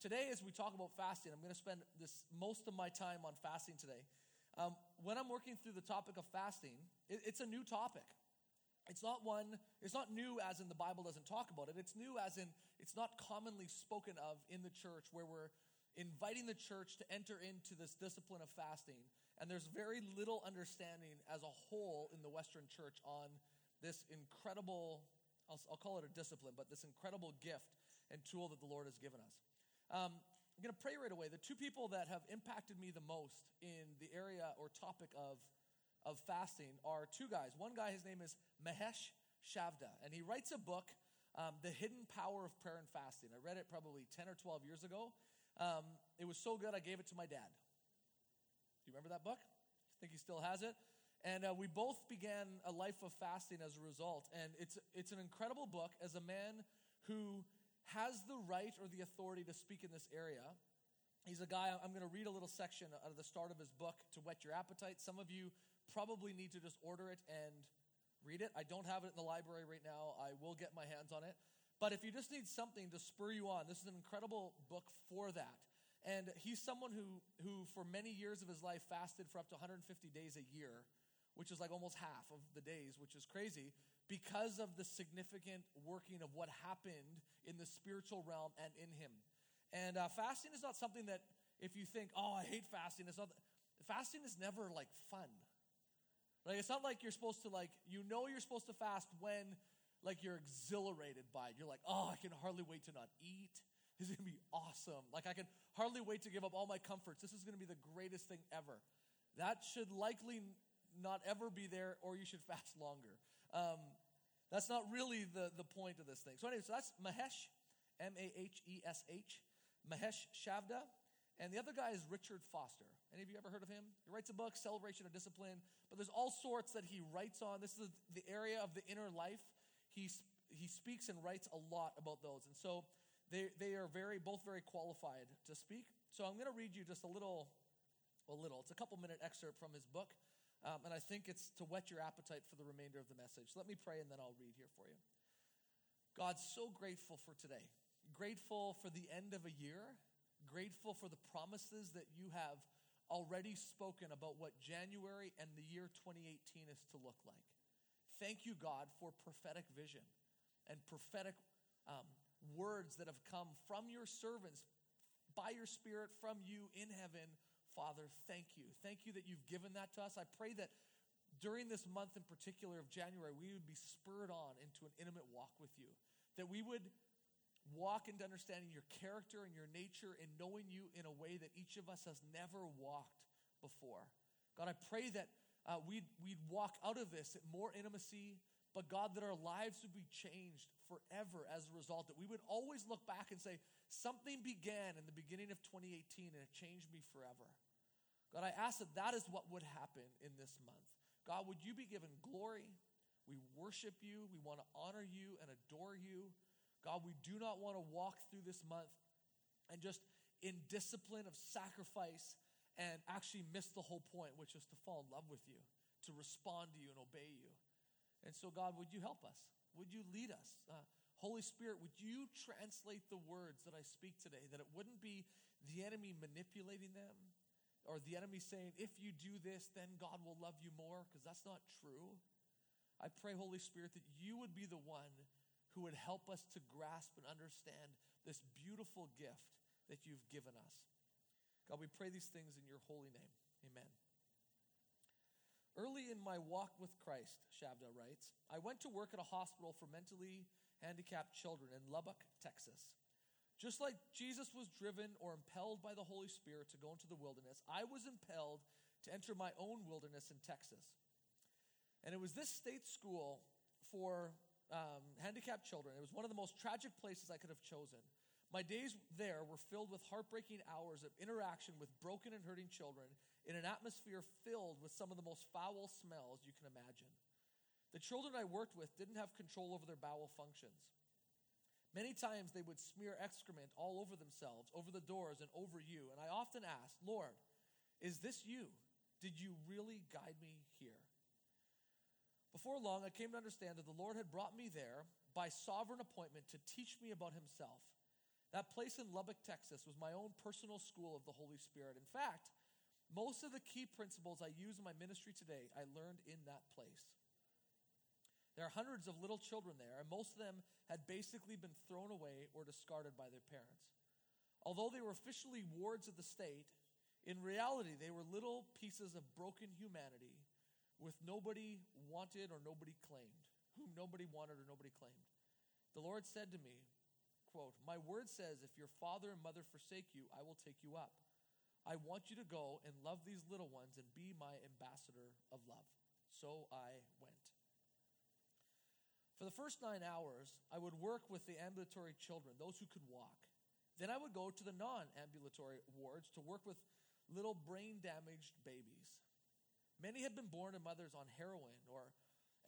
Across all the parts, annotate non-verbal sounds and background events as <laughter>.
today, as we talk about fasting, I'm going to spend this most of my time on fasting today. Um, when I'm working through the topic of fasting, it, it's a new topic. It's not one, it's not new as in the Bible doesn't talk about it. It's new as in it's not commonly spoken of in the church where we're inviting the church to enter into this discipline of fasting. And there's very little understanding as a whole in the Western church on this incredible, I'll, I'll call it a discipline, but this incredible gift and tool that the Lord has given us. Um, I'm going to pray right away. The two people that have impacted me the most in the area or topic of, of fasting are two guys. One guy, his name is Mahesh Chavda, and he writes a book, um, The Hidden Power of Prayer and Fasting. I read it probably 10 or 12 years ago. Um, it was so good, I gave it to my dad. Do you remember that book? I think he still has it. And uh, we both began a life of fasting as a result. And it's, it's an incredible book as a man who has the right or the authority to speak in this area. He's a guy, I'm going to read a little section out of the start of his book to whet your appetite. Some of you probably need to just order it and read it. I don't have it in the library right now. I will get my hands on it. But if you just need something to spur you on, this is an incredible book for that. And he's someone who, who for many years of his life, fasted for up to 150 days a year, which is like almost half of the days, which is crazy, because of the significant working of what happened in the spiritual realm and in him. And uh, fasting is not something that, if you think, oh, I hate fasting, it's not, fasting is never like fun. Like, it's not like you're supposed to, like, you know you're supposed to fast when like you're exhilarated by it. You're like, oh, I can hardly wait to not eat. This is to be awesome. Like, I can hardly wait to give up all my comforts. This is to be the greatest thing ever. That should likely not ever be there, or you should <laughs> fast longer. Um, that's not really the, the point of this thing. So, anyway, so that's Mahesh, M A H E S H, Mahesh Chavda. And the other guy is Richard Foster. Any of you ever heard of him? He writes a book, Celebration of Discipline, but there's all sorts that he writes on. This is the area of the inner life he, he speaks and writes a lot about those. And so they, they are very, both very qualified to speak. So I'm going to read you just a little, a little, it's a couple minute excerpt from his book. Um, and I think it's to whet your appetite for the remainder of the message. Let me pray and then I'll read here for you. God, so grateful for today. Grateful for the end of a year. Grateful for the promises that you have already spoken about what January and the year 2018 is to look like. Thank you, God, for prophetic vision and prophetic um, words that have come from your servants by your Spirit from you in heaven. Father, thank you. Thank you that you've given that to us. I pray that during this month in particular of January, we would be spurred on into an intimate walk with you, that we would walk into understanding your character and your nature and knowing you in a way that each of us has never walked before. God, I pray that uh, we'd, we'd walk out of this at more intimacy, but God, that our lives would be changed forever as a result. That we would always look back and say, something began in the beginning of 2018 and it changed me forever. God, I ask that that is what would happen in this month. God, would you be given glory? We worship you. We want to honor you and adore you. God, we do not want to walk through this month and just in discipline of sacrifice and actually miss the whole point, which is to fall in love with you, to respond to you and obey you. And so, God, would you help us? Would you lead us? Uh, Holy Spirit, would you translate the words that I speak today, that it wouldn't be the enemy manipulating them or the enemy saying, if you do this, then God will love you more, because that's not true. I pray, Holy Spirit, that you would be the one who would help us to grasp and understand this beautiful gift that you've given us. God, we pray these things in your holy name. Amen. Early in my walk with Christ, Chavda writes, I went to work at a hospital for mentally handicapped children in Lubbock, Texas. Just like Jesus was driven or impelled by the Holy Spirit to go into the wilderness, I was impelled to enter my own wilderness in Texas. And it was this state school for um, handicapped children. It was one of the most tragic places I could have chosen. My days there were filled with heartbreaking hours of interaction with broken and hurting children in an atmosphere filled with some of the most foul smells you can imagine. The children I worked with didn't have control over their bowel functions. Many times they would smear excrement all over themselves, over the doors, and over you. And I often asked, Lord, is this you? Did you really guide me here? Before long, I came to understand that the Lord had brought me there by sovereign appointment to teach me about Himself That place in Lubbock, Texas was my own personal school of the Holy Spirit. In fact, most of the key principles I use in my ministry today, I learned in that place. There are hundreds of little children there, and most of them had basically been thrown away or discarded by their parents. Although they were officially wards of the state, in reality, they were little pieces of broken humanity with nobody wanted or nobody claimed, whom nobody wanted or nobody claimed. The Lord said to me, quote, My word says, if your father and mother forsake you, I will take you up. I want you to go and love these little ones and be my ambassador of love. So I went. For the first nine hours, I would work with the ambulatory children, those who could walk. Then I would go to the non ambulatory wards to work with little brain damaged babies. Many had been born to mothers on heroin, or,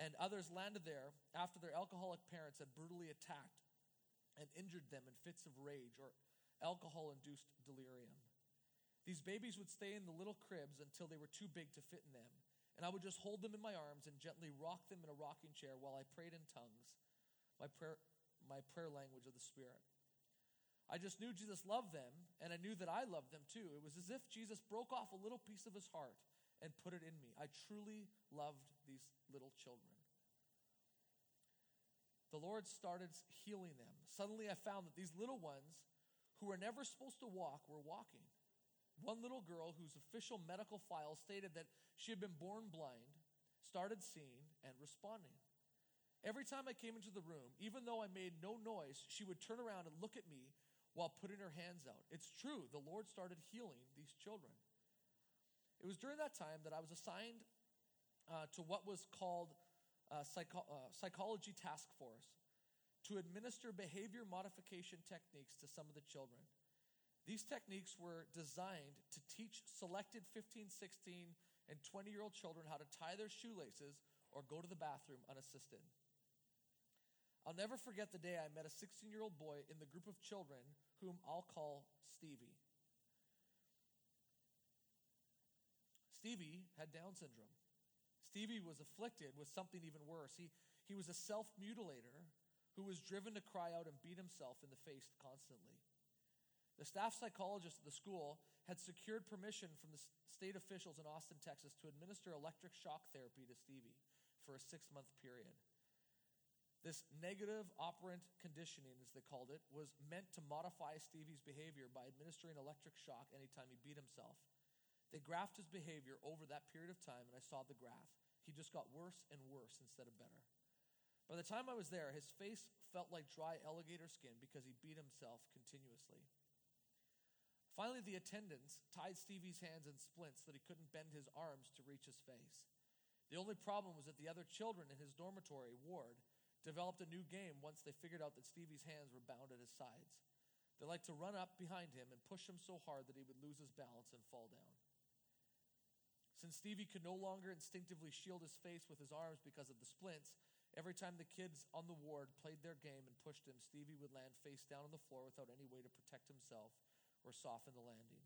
and others landed there after their alcoholic parents had brutally attacked and injured them in fits of rage or alcohol induced delirium. These babies would stay in the little cribs until they were too big to fit in them, and I would just hold them in my arms and gently rock them in a rocking chair while I prayed in tongues, my prayer, my prayer language of the Spirit. I just knew Jesus loved them, and I knew that I loved them too. It was as if Jesus broke off a little piece of his heart and put it in me. I truly loved these little children the Lord started healing them. Suddenly, I found that these little ones who were never supposed to walk were walking. One little girl, whose official medical file stated that she had been born blind, started seeing and responding. Every time I came into the room, even though I made no noise, she would turn around and look at me while putting her hands out. It's true, the Lord started healing these children. It was during that time that I was assigned uh, to what was called uh, psycho- uh, psychology task force to administer behavior modification techniques to some of the children. These techniques were designed to teach selected 15, 16, and 20 year old children how to tie their shoelaces or go to the bathroom unassisted. I'll never forget the day I met a 16 year old boy in the group of children whom I'll call Stevie. Stevie had Down syndrome. Stevie was afflicted with something even worse. He, he was a self mutilator who was driven to cry out and beat himself in the face constantly. The staff psychologist at the school had secured permission from the state officials in Austin, Texas to administer electric shock therapy to Stevie for a six month period. This negative operant conditioning, as they called it, was meant to modify Stevie's behavior by administering electric shock anytime he beat himself. They graphed his behavior over that period of time, and I saw the graph. He just got worse and worse instead of better. By the time I was there, his face felt like dry alligator skin because he beat himself continuously. Finally, the attendants tied Stevie's hands in splints so that he couldn't bend his arms to reach his face. The only problem was that the other children in his dormitory ward developed a new game once they figured out that Stevie's hands were bound at his sides. They liked to run up behind him and push him so hard that he would lose his balance and fall down. Since Stevie could no longer instinctively shield his face with his arms because of the splints, every time the kids on the ward played their game and pushed him, Stevie would land face down on the floor without any way to protect himself or soften the landing.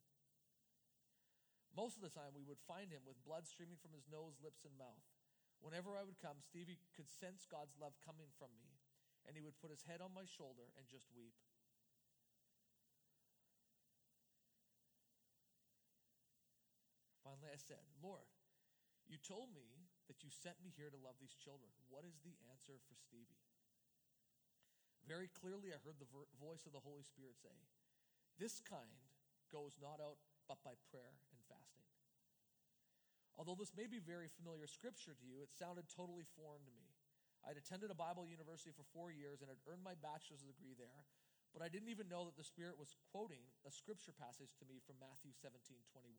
Most of the time, we would find him with blood streaming from his nose, lips, and mouth. Whenever I would come, Stevie could sense God's love coming from me, and he would put his head on my shoulder and just weep. Finally, I said, Lord, you told me that you sent me here to love these children. What is the answer for Stevie? Very clearly, I heard the voice of the Holy Spirit say, This kind goes not out but by prayer and fasting. Although this may be very familiar scripture to you, it sounded totally foreign to me. I had attended a Bible university for four years and had earned my bachelor's degree there, but I didn't even know that the Spirit was quoting a scripture passage to me from Matthew 17 21.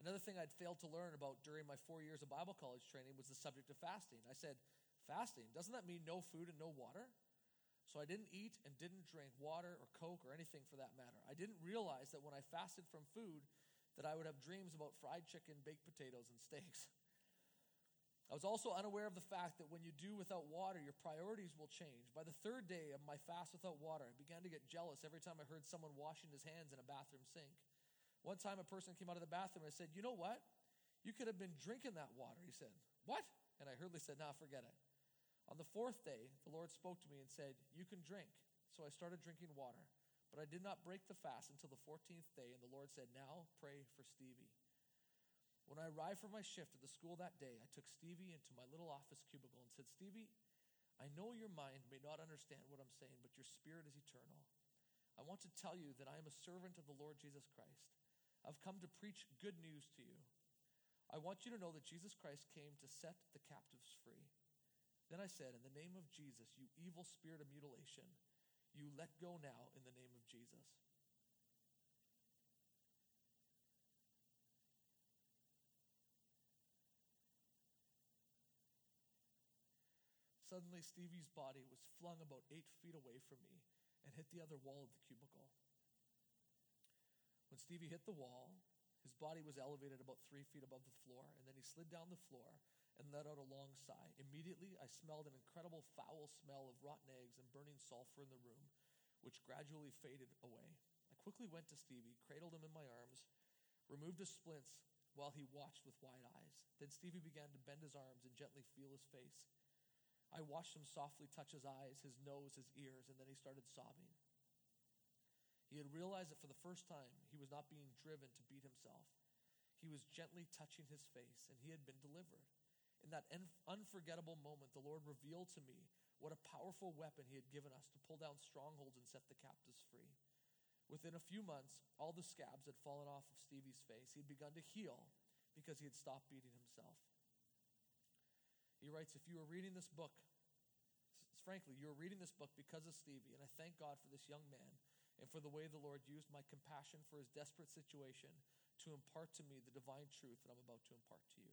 Another thing I'd failed to learn about during my four years of Bible college training was the subject of fasting. I said, Fasting, doesn't that mean no food and no water? So I didn't eat and didn't drink water or Coke or anything for that matter. I didn't realize that when I fasted from food, that I would have dreams about fried chicken, baked potatoes, and steaks. I was also unaware of the fact that when you do without water, your priorities will change. By the third day of my fast without water, I began to get jealous every time I heard someone washing his hands in a bathroom sink. One time a person came out of the bathroom and I said, You know what? You could have been drinking that water. He said, What? And I hurriedly said, Nah, forget it. On the fourth day, the Lord spoke to me and said, You can drink. so I started drinking water. But I did not break the fast until the 14th day, and the Lord said, Now pray for Stevie. When I arrived for my shift at the school that day, I took Stevie into my little office cubicle and said, Stevie, I know your mind may not understand what I'm saying, but your spirit is eternal. I want to tell you that I am a servant of the Lord Jesus Christ. I've come to preach good news to you. I want you to know that Jesus Christ came to set the captives free. Then I said, In the name of Jesus, you evil spirit of mutilation, you let go now in the name of Jesus. Suddenly, Stevie's body was flung about eight feet away from me and hit the other wall of the cubicle. When Stevie hit the wall, his body was elevated about three feet above the floor, and then he slid down the floor and let out a long sigh. Immediately, I smelled an incredible foul smell of rotten eggs and burning sulfur in the room, which gradually faded away. I quickly went to Stevie, cradled him in my arms, removed his splints while he watched with wide eyes. Then Stevie began to bend his arms and gently feel his face. I watched him softly touch his eyes, his nose, his ears, and then he started sobbing. He had realized that for the first time, he was not being driven to beat himself. He was gently touching his face, and he had been delivered. In that unforgettable moment, the Lord revealed to me what a powerful weapon He had given us to pull down strongholds and set the captives free. Within a few months, all the scabs had fallen off of Stevie's face. He had begun to heal because he had stopped beating himself. He writes If you are reading this book, frankly, you are reading this book because of Stevie, and I thank God for this young man and for the way the Lord used my compassion for his desperate situation to impart to me the divine truth that I'm about to impart to you.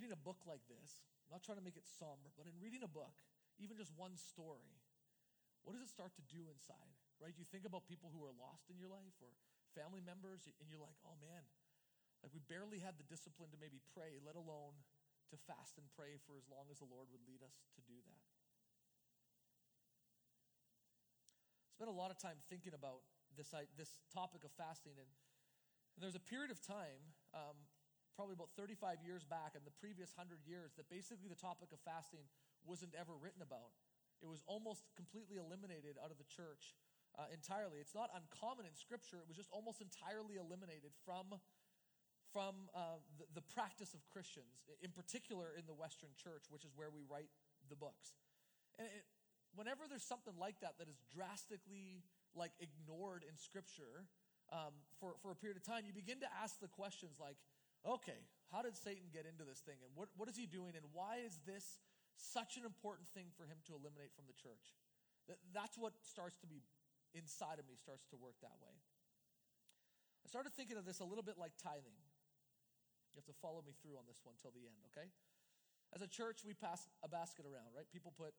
Reading a book like this, I'm not trying to make it somber, but in reading a book, even just one story, what does it start to do inside? Right? You think about people who are lost in your life or family members, and you're like, oh man, like we barely had the discipline to maybe pray, let alone to fast and pray for as long as the Lord would lead us to do that. I Spent a lot of time thinking about this, this topic of fasting, and, and there's a period of time um, probably about 35 years back in the previous 100 years that basically the topic of fasting wasn't ever written about. It was almost completely eliminated out of the church uh, entirely. It's not uncommon in Scripture, it was just almost entirely eliminated from, from uh, the, the practice of Christians, in particular in the Western church, which is where we write the books. And it, whenever there's something like that that is drastically like ignored in Scripture um, for, for a period of time, you begin to ask the questions like, okay, how did Satan get into this thing? And what, what is he doing? And why is this such an important thing for him to eliminate from the church? That's what starts to be inside of me, starts to work that way. I started thinking of this a little bit like tithing. You have to follow me through on this one till the end, okay? As a church, we pass a basket around, right? People put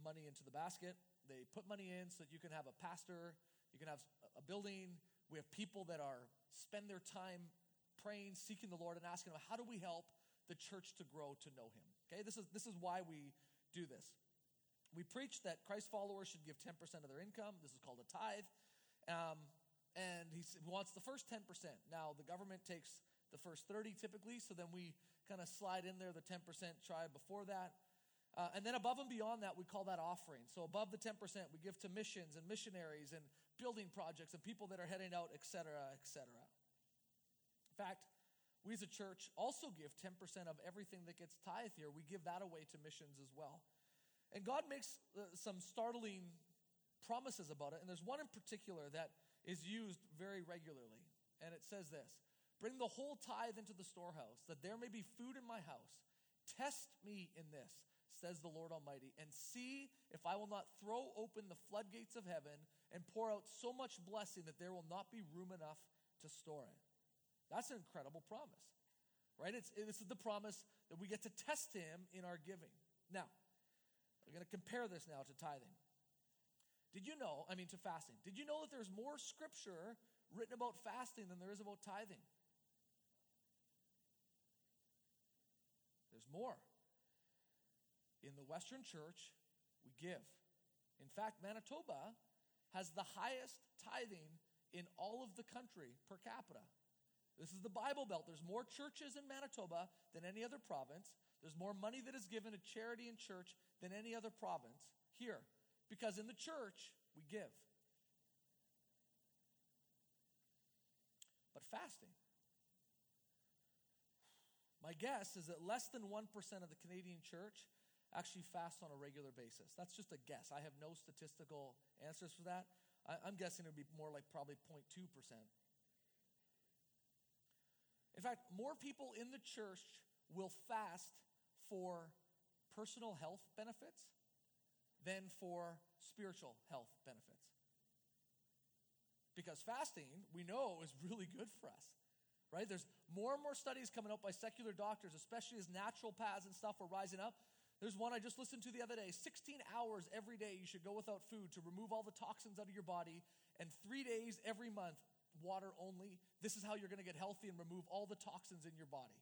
money into the basket. They put money in so that you can have a pastor, you can have a building. We have people that are spend their time praying, seeking the Lord, and asking Him, how do we help the church to grow to know Him? Okay, this is, this is why we do this. We preach that Christ followers should give 10% of their income. This is called a tithe. Um, and he wants the first 10%. Now, the government takes the first 30 typically, so then we kind of slide in there the 10% try before that. Uh, and then above and beyond that, we call that offering. So above the 10%, we give to missions and missionaries and building projects and people that are heading out, et cetera, et cetera. In fact, we as a church also give 10% of everything that gets tithe here. We give that away to missions as well. And God makes uh, some startling promises about it. And there's one in particular that is used very regularly. And it says this Bring the whole tithe into the storehouse, that there may be food in my house. Test me in this, says the Lord Almighty, and see if I will not throw open the floodgates of heaven and pour out so much blessing that there will not be room enough to store it. That's an incredible promise, right? It's, this is the promise that we get to test Him in our giving. Now, we're going to compare this now to tithing. Did you know, I mean, to fasting, did you know that there's more scripture written about fasting than there is about tithing? There's more. In the Western church, we give. In fact, Manitoba has the highest tithing in all of the country per capita. This is the Bible Belt. There's more churches in Manitoba than any other province. There's more money that is given to charity and church than any other province here. Because in the church, we give. But fasting. My guess is that less than 1% of the Canadian church actually fasts on a regular basis. That's just a guess. I have no statistical answers for that. I, am guessing it would be more like probably 0.2%. In fact, more people in the church will fast for personal health benefits than for spiritual health benefits. Because fasting, we know, is really good for us, right? There's more and more studies coming out by secular doctors, especially as naturopaths and stuff are rising up. There's one I just listened to the other day 16 hours every day you should go without food to remove all the toxins out of your body, and three days every month, water only. This is how you're going to get healthy and remove all the toxins in your body.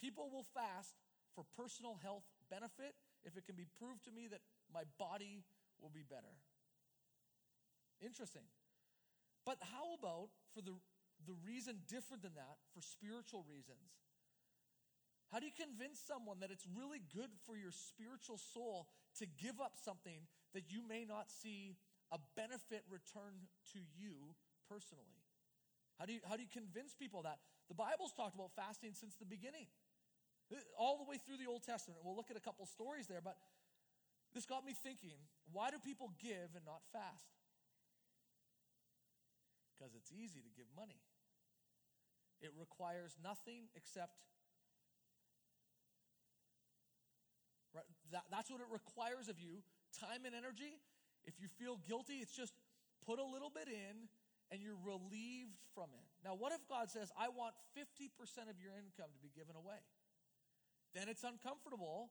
People will fast for personal health benefit if it can be proved to me that my body will be better. Interesting. But how about for the, the reason different than that, for spiritual reasons? How do you convince someone that it's really good for your spiritual soul to give up something that you may not see a benefit return to you personally? How do you, how do you convince people that? The Bible's talked about fasting since the beginning all the way through the Old Testament. We'll look at a couple stories there, but this got me thinking why do people give and not fast? Because it's easy to give money, it requires nothing except. Right, that, that's what it requires of you time and energy. If you feel guilty, it's just put a little bit in and you're relieved from it. Now, what if God says, I want 50% of your income to be given away? then it's uncomfortable,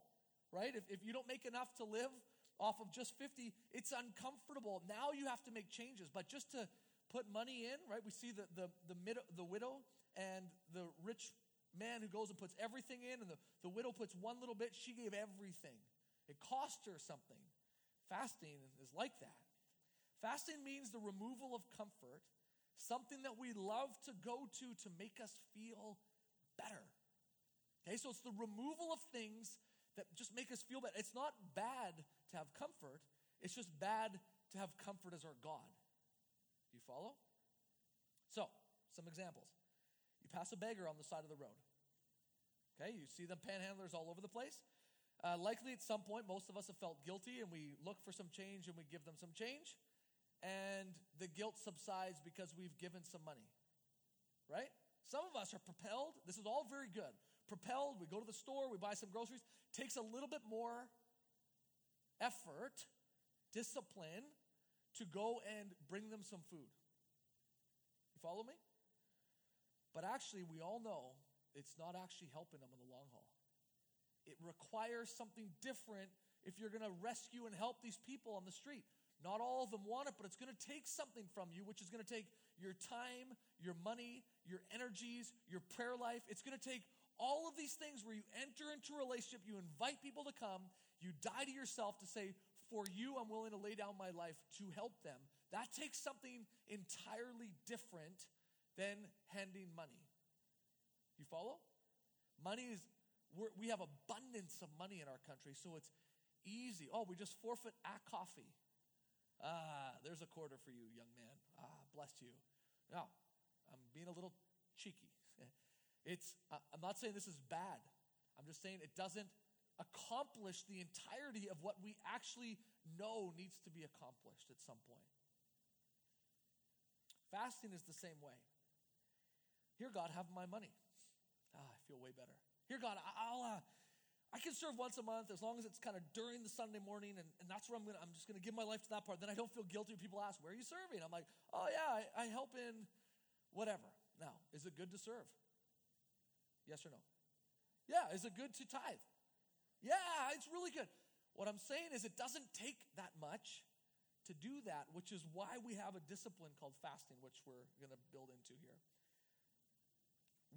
right? If, if you don't make enough to live off of just 50, it's uncomfortable. Now you have to make changes. But just to put money in, right? We see the, the, the, mid, the widow and the rich man who goes and puts everything in, and the, the widow puts one little bit. She gave everything. It cost her something. Fasting is like that. Fasting means the removal of comfort, something that we love to go to to make us feel better. Okay, so it's the removal of things that just make us feel better. It's not bad to have comfort, it's just bad to have comfort as our God. Do you follow? So, some examples. You pass a beggar on the side of the road. Okay, you see them panhandlers all over the place. Uh, likely at some point, most of us have felt guilty and we look for some change and we give them some change. And the guilt subsides because we've given some money. Right? Some of us are propelled. This is all very good propelled. We go to the store, we buy some groceries. Takes a little bit more effort, discipline to go and bring them some food. You follow me? But actually, we all know it's not actually helping them in the long haul. It requires something different if you're going to rescue and help these people on the street. Not all of them want it, but it's going to take something from you, which is going to take your time, your money, your energies, your prayer life. It's going to take all of these things where you enter into a relationship, you invite people to come, you die to yourself to say, For you, I'm willing to lay down my life to help them. That takes something entirely different than handing money. You follow? Money is, we have abundance of money in our country, so it's easy. Oh, we just forfeit a coffee. Ah, there's a quarter for you, young man. Ah, bless you. Now, I'm being a little cheeky. <laughs> It's, I'm not saying this is bad. I'm just saying it doesn't accomplish the entirety of what we actually know needs to be accomplished at some point. Fasting is the same way. Here, God, have my money. Ah, I feel way better. Here, God, I'll, uh, I can serve once a month as long as it's kind of during the Sunday morning, and, and that's where I'm gonna. I'm just gonna give my life to that part. Then I don't feel guilty when people ask, "Where are you serving?" I'm like, "Oh yeah, I, I help in whatever." Now, is it good to serve? Yes or no? Yeah, is it good to tithe? Yeah, it's really good. What I'm saying is, it doesn't take that much to do that, which is why we have a discipline called fasting, which we're going to build into here.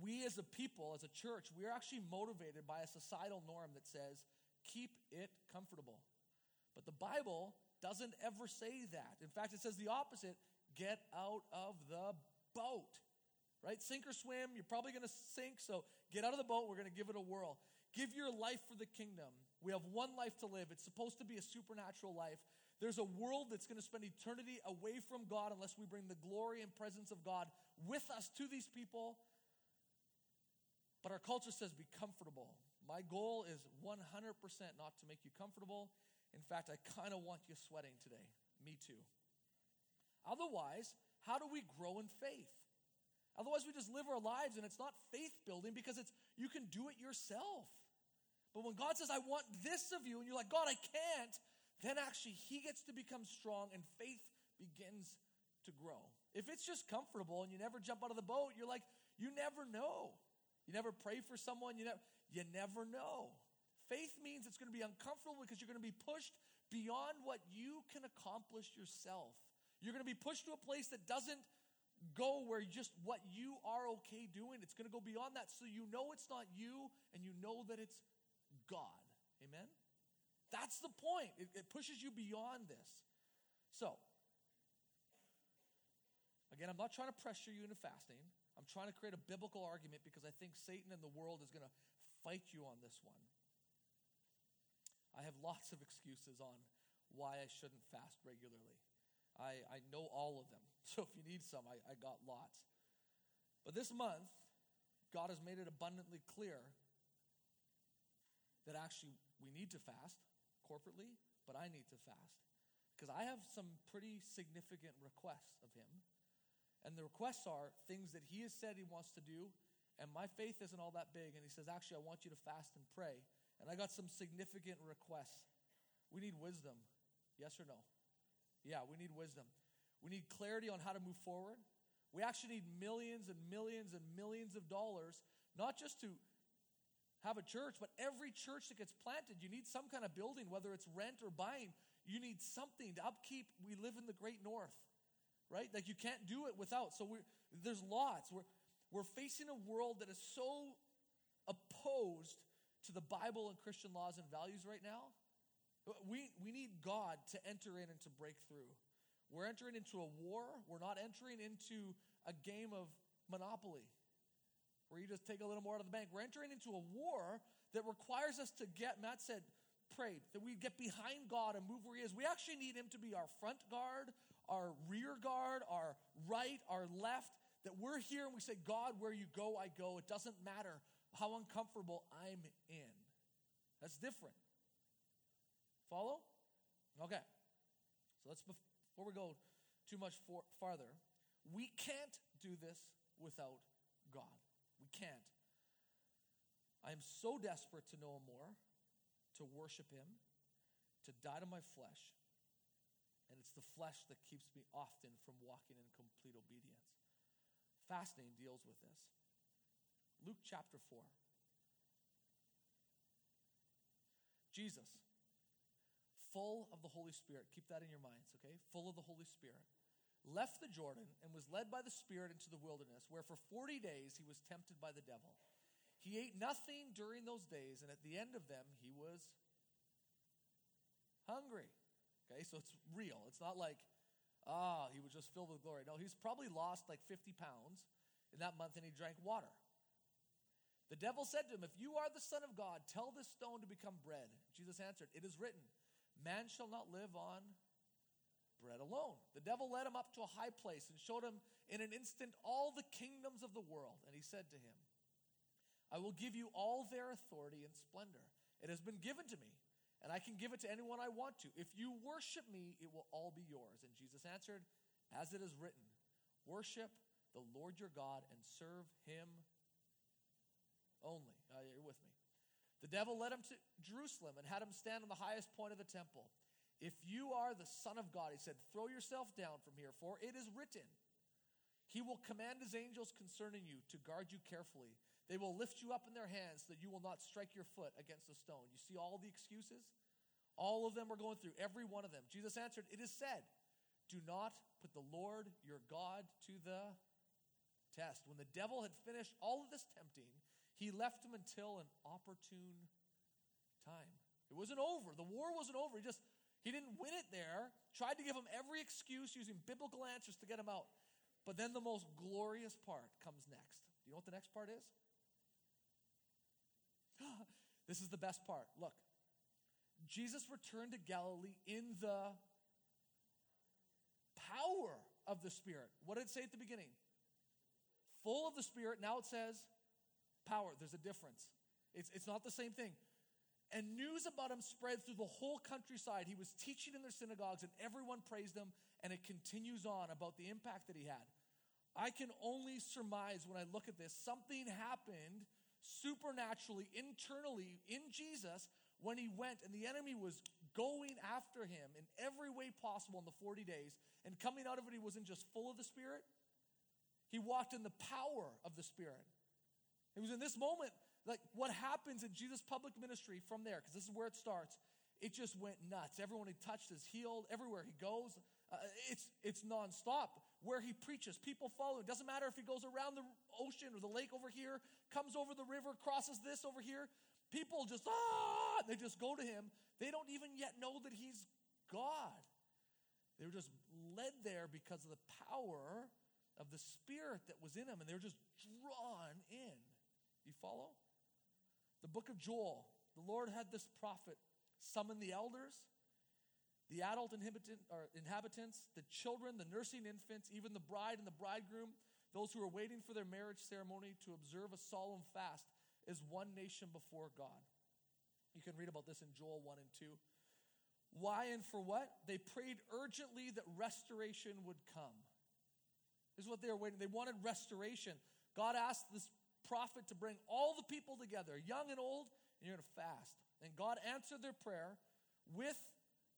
We as a people, as a church, we are actually motivated by a societal norm that says, keep it comfortable. But the Bible doesn't ever say that. In fact, it says the opposite get out of the boat. right? Sink or swim, you're probably going to sink, so get out of the boat. We're going to give it a whirl. Give your life for the kingdom. We have one life to live. It's supposed to be a supernatural life. There's a world that's going to spend eternity away from God unless we bring the glory and presence of God with us to these people. But our culture says be comfortable. My goal is 100% not to make you comfortable. In fact, I kind of want you sweating today. Me too. Otherwise, how do we grow in faith? Otherwise, we just live our lives and it's not faith building because it's you can do it yourself. But when God says, I want this of you, and you're like, God, I can't, then actually he gets to become strong and faith begins to grow. If it's just comfortable and you never jump out of the boat, you're like, you never know. You never pray for someone, you never you never know. Faith means it's going to be uncomfortable because you're going to be pushed beyond what you can accomplish yourself. You're going to be pushed to a place that doesn't go where just what you are okay doing. It's going to go beyond that so you know it's not you and you know that it's God. Amen? That's the point. It, it pushes you beyond this. So, again, I'm not trying to pressure you into fasting. I'm trying to create a biblical argument because I think Satan and the world is going to fight you on this one. I have lots of excuses on why I shouldn't fast regularly. I, I know all of them. <laughs> So if you need some, I, I got lots. But this month, God has made it abundantly clear that actually we need to fast corporately, but I need to fast. Because I have some pretty significant requests of him. And the requests are things that he has said he wants to do, and my faith isn't all that big. And he says, Actually, I want you to fast and pray. And I got some significant requests. We need wisdom. Yes or no? Yeah, we need wisdom. We need clarity on how to move forward. We actually need millions and millions and millions of dollars, not just to have a church, but every church that gets planted, you need some kind of building, whether it's rent or buying. You need something to upkeep. We live in the great north, right? Like you can't do it without. So there's lots. We're, we're facing a world that is so opposed to the Bible and Christian laws and values right now. We, we need God to enter in and to break through. We're entering into a war. We're not entering into a game of monopoly where you just take a little more out of the bank. We're entering into a war that requires us to get, Matt said, prayed, that we get behind God and move where He is. We actually need Him to be our front guard, our rear guard, our right, our left, that we're here and we say, God, where you go, I go. It doesn't matter how uncomfortable I'm in. That's different. Follow? Okay. So let's, before we go too much for, farther, we can't do this without God. We can't. I am so desperate to know Him more, to worship Him, to die to my flesh. And it's the flesh that keeps me often from walking in complete obedience. Fasting deals with this. Luke chapter 4. Jesus, full of the Holy Spirit, keep that in your minds, okay? Full of the Holy Spirit left the Jordan and was led by the Spirit into the wilderness, where for 40 days he was tempted by the devil. He ate nothing during those days, and at the end of them, he was hungry. Okay, so it's real. It's not like, ah, he was just filled with glory. No, he's probably lost like 50 pounds in that month, and he drank water. The devil said to him, If you are the Son of God, tell this stone to become bread. Jesus answered, It is written, Man shall not live on bread alone. The devil led him up to a high place and showed him in an instant all the kingdoms of the world. And he said to him, I will give you all their authority and splendor. It has been given to me, and I can give it to anyone I want to. If you worship me, it will all be yours. And Jesus answered, As it is written, worship the Lord your God and serve him only. Uh, you're with me. The devil led him to Jerusalem and had him stand on the highest point of the temple. If you are the Son of God, he said, throw yourself down from here, for it is written, He will command His angels concerning you to guard you carefully. They will lift you up in their hands so that you will not strike your foot against a stone. You see all the excuses? All of them are going through, every one of them. Jesus answered, It is said, Do not put the Lord your God to the test. When the devil had finished all of this tempting, he left him until an opportune time. It wasn't over. The war wasn't over. He just he didn't win it there, tried to give him every excuse using biblical answers to get him out. But then the most glorious part comes next. Do you know what the next part is? <gasps> this is the best part. Look, Jesus returned to Galilee in the power of the Spirit. What did it say at the beginning? Full of the Spirit. Now it says power. There's a difference. It's, it's not the same thing. And news about him spread through the whole countryside. He was teaching in their synagogues, and everyone praised him, and it continues on about the impact that he had. I can only surmise when I look at this, something happened supernaturally, internally in Jesus when he went, and the enemy was going after him in every way possible in the 40 days. And coming out of it, he wasn't just full of the Spirit, he walked in the power of the Spirit. It was in this moment like what happens in Jesus' public ministry from there, because this is where it starts, it just went nuts. Everyone he touched is healed. Everywhere he goes, uh, it's, it's nonstop. Where he preaches, people follow. It doesn't matter if he goes around the ocean or the lake over here, comes over the river, crosses this over here. People just, ah, they just go to him. They don't even yet know that he's God. They were just led there because of the power of the Spirit that was in him, and they were just drawn in. You follow? The book of Joel, the Lord had this prophet summon the elders, the adult inhabitant, or inhabitants, the children, the nursing infants, even the bride and the bridegroom, those who are waiting for their marriage ceremony to observe a solemn fast as one nation before God. You can read about this in Joel 1 and 2. Why and for what? They prayed urgently that restoration would come. This is what they were waiting. They wanted restoration. God asked this prophet to bring all the people together, young and old, and you're going to fast. And God answered their prayer with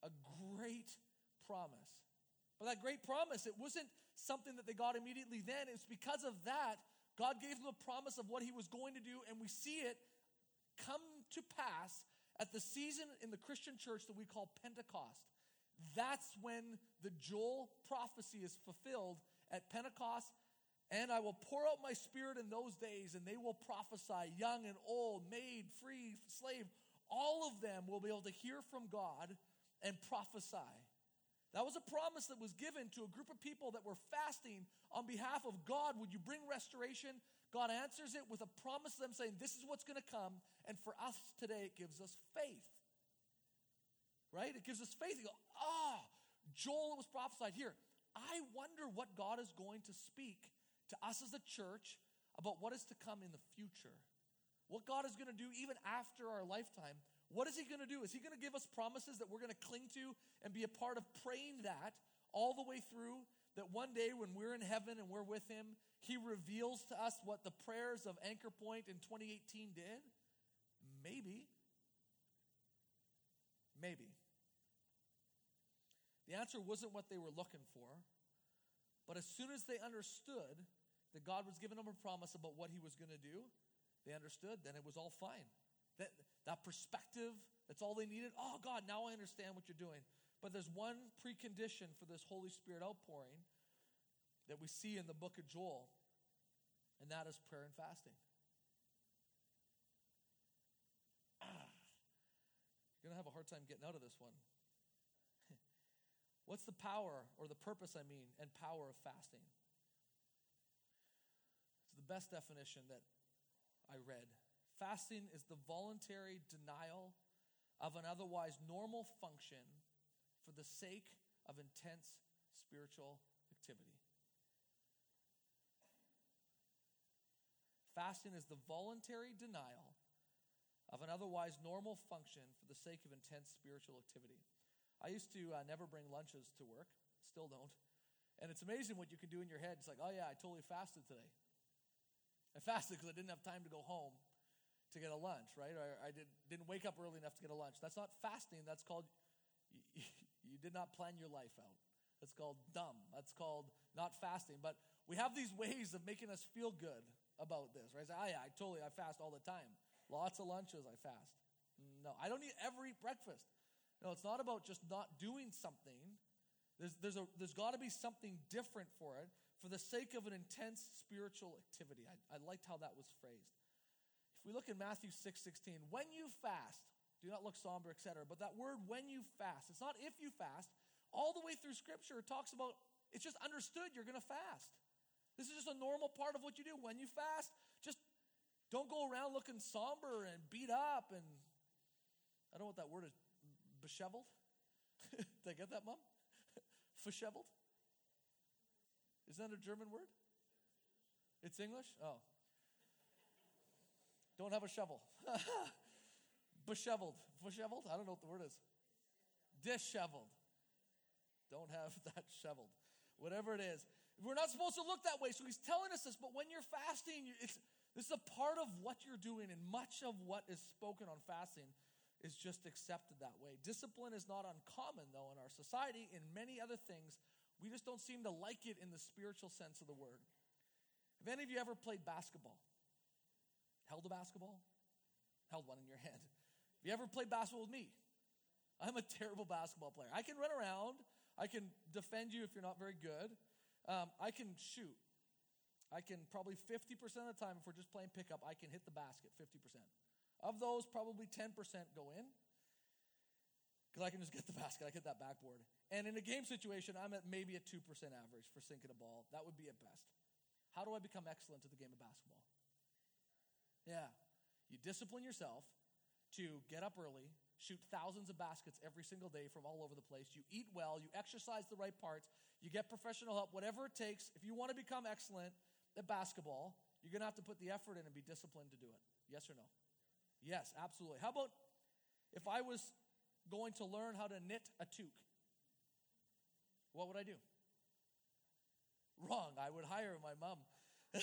a great promise. But that great promise, it wasn't something that they got immediately then. It's because of that, God gave them a promise of what He was going to do, and we see it come to pass at the season in the Christian church that we call Pentecost. That's when the Joel prophecy is fulfilled at Pentecost and I will pour out my spirit in those days, and they will prophesy, young and old, maid, free, slave. All of them will be able to hear from God and prophesy. That was a promise that was given to a group of people that were fasting on behalf of God. Would you bring restoration? God answers it with a promise to them saying, This is what's going to come. And for us today, it gives us faith. Right? It gives us faith. You go, Ah, oh, Joel was prophesied here. I wonder what God is going to speak to us as a church about what is to come in the future. What God is going to do even after our lifetime. What is He going to do? Is He going to give us promises that we're going to cling to and be a part of praying that all the way through? That one day when we're in heaven and we're with Him, He reveals to us what the prayers of Anchor Point in 2018 did? Maybe. Maybe. The answer wasn't what they were looking for, but as soon as they understood that God was giving them a promise about what he was going to do, they understood, then it was all fine. That, that perspective, that's all they needed. Oh, God, now I understand what you're doing. But there's one precondition for this Holy Spirit outpouring that we see in the book of Joel, and that is prayer and fasting. Ah, you're going to have a hard time getting out of this one. <laughs> What's the power, or the purpose, I mean, and power of fasting? It's the best definition that I read. Fasting is the voluntary denial of an otherwise normal function for the sake of intense spiritual activity. Fasting is the voluntary denial of an otherwise normal function for the sake of intense spiritual activity. I used to uh, never bring lunches to work, still don't. And it's amazing what you can do in your head. It's like, oh, yeah, I totally fasted today. I fasted because I didn't have time to go home to get a lunch, right? Or I did, didn't wake up early enough to get a lunch. That's not fasting. That's called, you, <laughs> you did not plan your life out. That's called dumb. That's called not fasting. But we have these ways of making us feel good about this, right? Say, oh, yeah, I totally, I fast all the time. Lots of lunches, I fast. No, I don't ever eat breakfast. No, it's not about just not doing something. There's, there's, a, there's got to be something different for it for the sake of an intense spiritual activity. I, I liked how that was phrased. We look in Matthew 6 16, when you fast, do not look somber, etc. But that word, when you fast, it's not if you fast. All the way through Scripture, it talks about it's just understood you're to fast. This is just a normal part of what you do. When you fast, just don't go around looking somber and beat up and I don't know what that word is. Besheveled? <laughs> Did I get that, Mom? <laughs> Fesheveled? Is that a German word? It's English? Oh. Don't have a shovel. <laughs> Besheveled. Besheveled? I don't know what the word is. Disheveled. Don't have <laughs> that shoveled. Whatever it is. We're not supposed to look that way. So he's telling us this, but when you're fasting, it's, this is a part of what you're doing, and much of what is spoken on fasting is just accepted that way. Discipline is not uncommon, though, in our society. In many other things, we just don't seem to like it in the spiritual sense of the word. Have any of you ever played basketball? Held a basketball? Held one in your <laughs> hand. Have you ever played basketball with me? I'm a terrible basketball player. I can run around, I can defend you if you're not very good. Um, I can shoot. I can probably 50% of the time, if we're just playing pickup, I can hit the basket 50%. Of those, probably 10% go in because I can just get the <laughs> basket, I get that backboard. And in a game situation, I'm at maybe a 2% average for sinking a ball. That would be at best. How do I become excellent at the game of basketball? Yeah. You discipline yourself to get up early, shoot thousands of baskets every single day from all over the place. You eat well, you exercise the right parts, you get professional help, whatever it takes. If you want to become excellent at basketball, you're going to have to put the effort in and be disciplined to do it. Yes or no? Yes, absolutely. How about if I was going to learn how to knit a toque? What would I do? Wrong. I would hire my mom <laughs>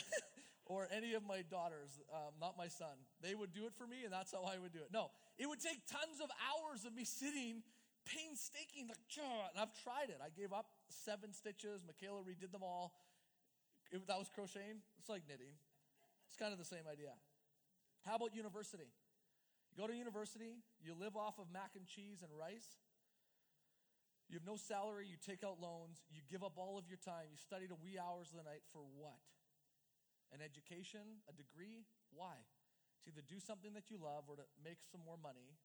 or any of my daughters, um, not my son. They would do it for me, and that's how I would do it. No, it would take tons of hours of me <laughs> sitting painstaking, like, and I've tried it. I gave up seven stitches. Michaela redid them all. That was crocheting. It's like knitting. It's kind of the same idea. How about university? You go to university, you live off of mac and cheese and rice. You have no salary, you take out loans, you give up all of your time, you study to wee hours of the night for what? An education, a degree? Why? To either do something that you love or to make some more money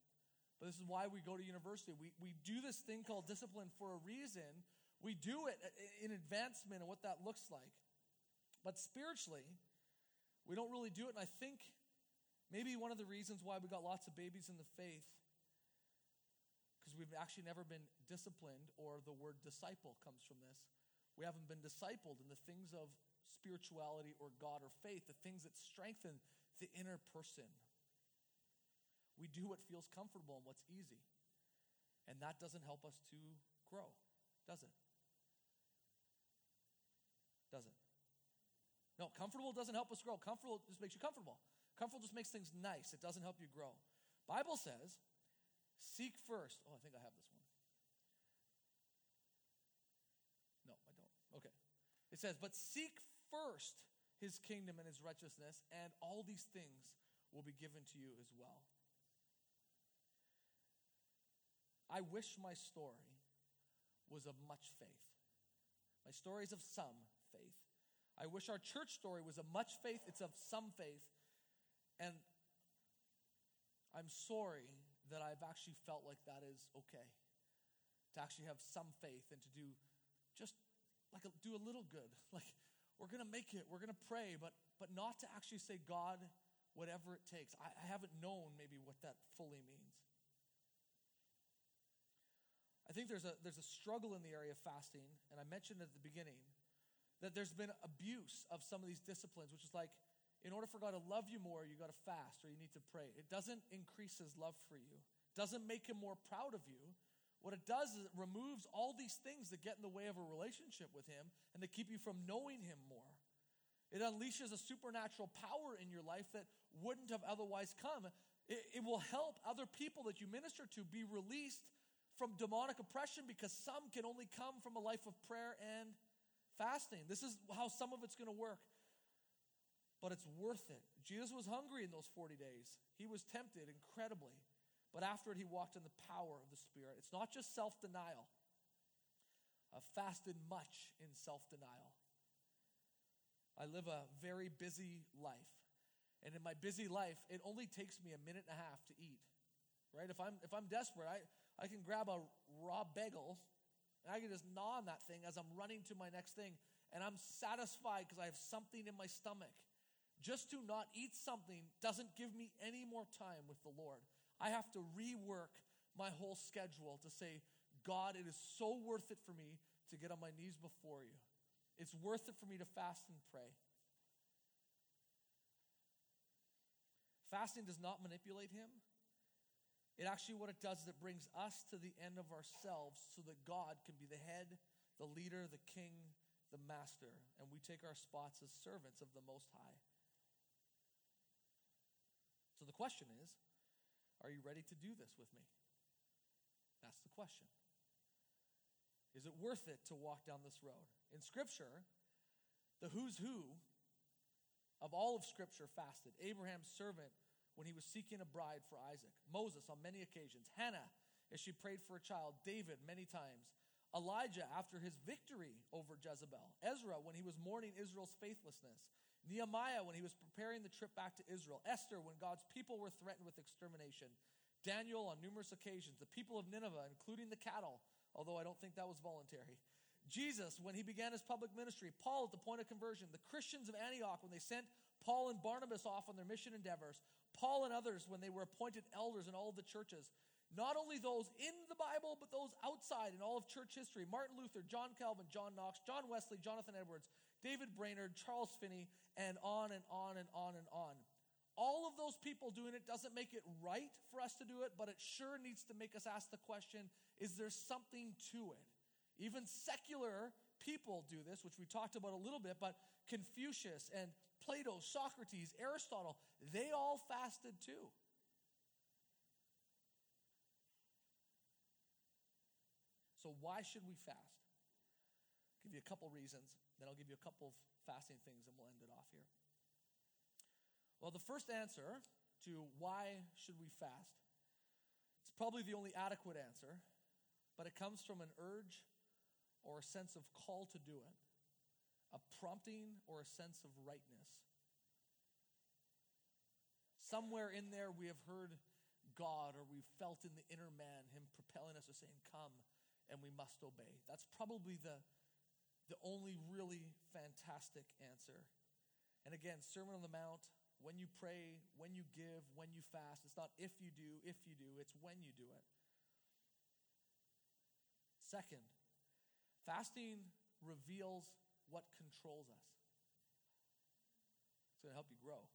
but this is why we go to university. We, we do this thing called discipline for a reason. We do it in advancement and what that looks like. But spiritually, we don't really do it. And I think maybe one of the reasons why we got lots of babies in the faith, because we've actually never been disciplined, or the word disciple comes from this. We haven't been discipled in the things of spirituality or God or faith, the things that strengthen the inner person. We do what feels comfortable and what's easy. And that doesn't help us to grow, does it? Does it? No, comfortable doesn't help us grow. Comfortable just makes you comfortable. Comfortable just makes things nice. It doesn't help you grow. Bible says, seek first. Oh, I think I have this one. No, I don't. Okay. It says, but seek first his kingdom and his righteousness, and all these things will be given to you as well. I wish my story was of much faith. My story is of some faith. I wish our church story was of much faith, it's of some faith. And I'm sorry that I've actually felt like that is okay. To actually have some faith and to do just like a, do a little good. <laughs> Like we're going to make it, we're going to pray, but but not to actually say God whatever it takes. I, I haven't known maybe what that fully means. I think there's a, there's a struggle in the area of fasting, and I mentioned at the beginning that there's been abuse of some of these disciplines, which is like, in order for God to love you more, you got to fast or you need to pray. It doesn't increase his love for you, doesn't make him more proud of you. What it does is it removes all these things that get in the way of a relationship with him and that keep you from knowing him more. It unleashes a supernatural power in your life that wouldn't have otherwise come. It, it will help other people that you minister to be released from demonic oppression because some can only come from a life of prayer and fasting. This is how some of it's going to work. But it's worth it. Jesus was hungry in those 40 days. He was tempted incredibly. But after it, he walked in the power of the Spirit. It's not just self denial. I've fasted much in self denial. I live a very busy life. And in my busy life, it only takes me a minute and a half to eat. Right? If I'm if I'm desperate, I, I can grab a raw bagel and I can just gnaw on that thing as I'm running to my next thing. and I'm satisfied because I have something in my stomach. Just to not eat something doesn't give me any more time with the Lord. I have to rework my whole schedule to say, God, it is so worth it for me to get on my knees before you. It's worth it for me to fast and pray. Fasting does not manipulate him. It actually, what it does is it brings us to the end of ourselves so that God can be the head, the leader, the king, the master, and we take our spots as servants of the Most High. So the question is are you ready to do this with me? That's the question. Is it worth it to walk down this road? In Scripture, the who's who of all of Scripture fasted. Abraham's servant when he was seeking a bride for Isaac. Moses on many occasions. Hannah as she prayed for a child. David many times. Elijah after his victory over Jezebel. Ezra when he was mourning Israel's faithlessness. Nehemiah when he was preparing the trip back to Israel, Esther when God's people were threatened with extermination, Daniel on numerous occasions, the people of Nineveh, including the cattle, although I don't think that was voluntary. Jesus, when he began his public ministry, Paul at the point of conversion, the Christians of Antioch, when they sent Paul and Barnabas off on their mission endeavors, Paul and others, when they were appointed elders in all of the churches, not only those in the Bible, but those outside in all of church history. Martin Luther, John Calvin, John Knox, John Wesley, Jonathan Edwards, David Brainerd, Charles Finney, and on and on and on and on. All of those people doing it doesn't make it right for us to do it, but it sure needs to make us ask the question is there something to it? Even secular people do this, which we talked about a little bit, but Confucius and Plato, Socrates, Aristotle, they all fasted too. So, why should we fast? Give you a couple reasons. Then I'll give you a couple of fasting things and we'll end it off here. Well, the first answer to why should we fast, it's probably the only adequate answer, but it comes from an urge or a sense of call to do it, a prompting or a sense of rightness. Somewhere in there, we have heard God or we've felt in the inner man Him propelling us or saying, Come, and we must obey. That's probably the, the only really fantastic answer. And again, Sermon on the Mount, when you pray, when you give, when you fast, it's not if you do, if you do, it's when you do it. Second, fasting reveals what controls us. It's going to help you grow.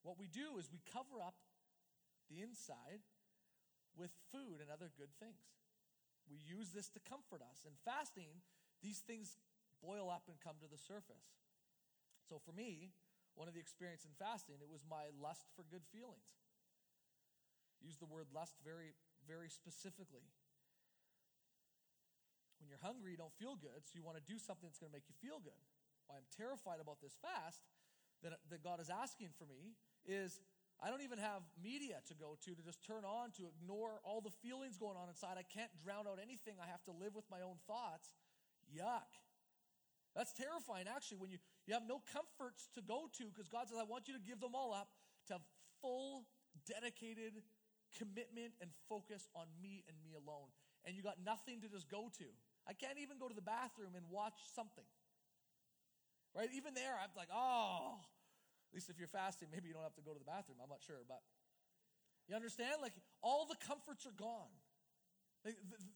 What we do is we cover up the inside with food and other good things. We use this to comfort us. And fasting, these things boil up and come to the surface. So for me, one of the experience in fasting, it was my lust for good feelings. Use the word lust very, very specifically. When you're hungry, you don't feel good, so you want to do something that's going to make you feel good. Why I'm terrified about this fast that, that God is asking for me is I don't even have media to go to to just turn on to ignore all the feelings going on inside. I can't drown out anything. I have to live with my own thoughts. Yuck. That's terrifying, actually, when you, you have no comforts to go to because God says, I want you to give them all up to full, dedicated commitment and focus on me and me alone. And you got nothing to just go to. I can't even go to the bathroom and watch something. Right? Even there, I'm like, oh, at least if you're fasting, maybe you don't have to go to the bathroom. I'm not sure. But you understand? Like all the comforts are gone.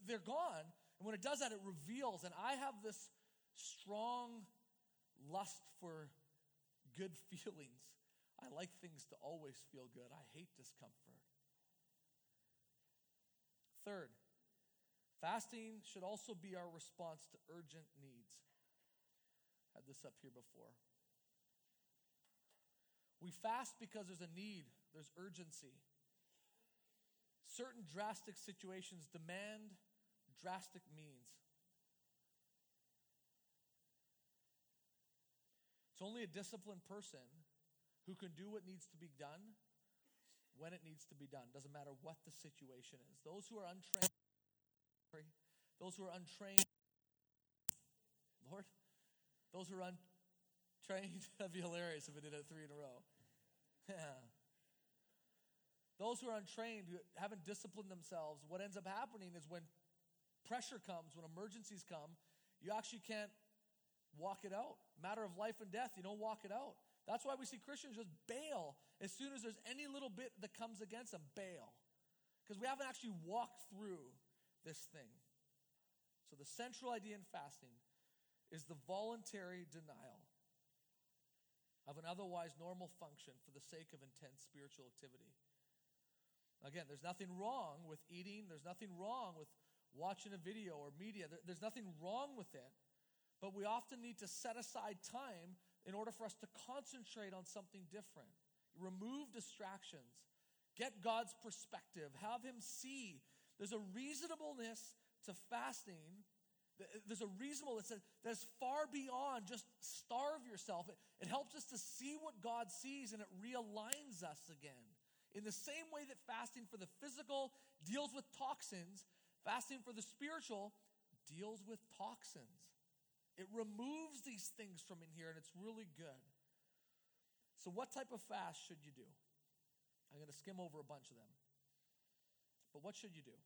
They're gone. And when it does that, it reveals. And I have this strong lust for good <laughs> feelings. I like things to always feel good. I hate discomfort. Third, fasting should also be our response to urgent needs. I had this up here before. We fast because there's a need, there's urgency. Certain drastic situations demand drastic means. It's only a disciplined person who can do what needs to be done when it needs to be done. Doesn't matter what the situation is. Those who are untrained, those who are untrained, Lord, those who are untrained, <laughs> that'd be hilarious if we did it three in a row. <laughs> Those who are untrained, who haven't disciplined themselves, what ends up happening is when pressure comes, when emergencies come, you actually can't walk it out. Matter of life and death, you don't walk it out. That's why we see Christians just bail as soon as there's any little bit that comes against them, bail. Because we haven't actually walked through this thing. So, the central idea in fasting is the voluntary denial of an otherwise normal function for the sake of intense spiritual activity. Again, there's nothing wrong with eating, there's nothing wrong with watching a video or media, there's nothing wrong with it. But we often need to set aside time in order for us to concentrate on something different. Remove distractions. Get God's perspective. Have Him see. There's a reasonableness to fasting. There's a reasonableness that's far beyond just starve yourself. It, it helps us to see what God sees and it realigns us again. In the same way that fasting for the physical deals with toxins, fasting for the spiritual deals with toxins. It removes these things from in here, and it's really good. So, what type of fast should you do? I'm going to skim over a bunch of them. But what should you do?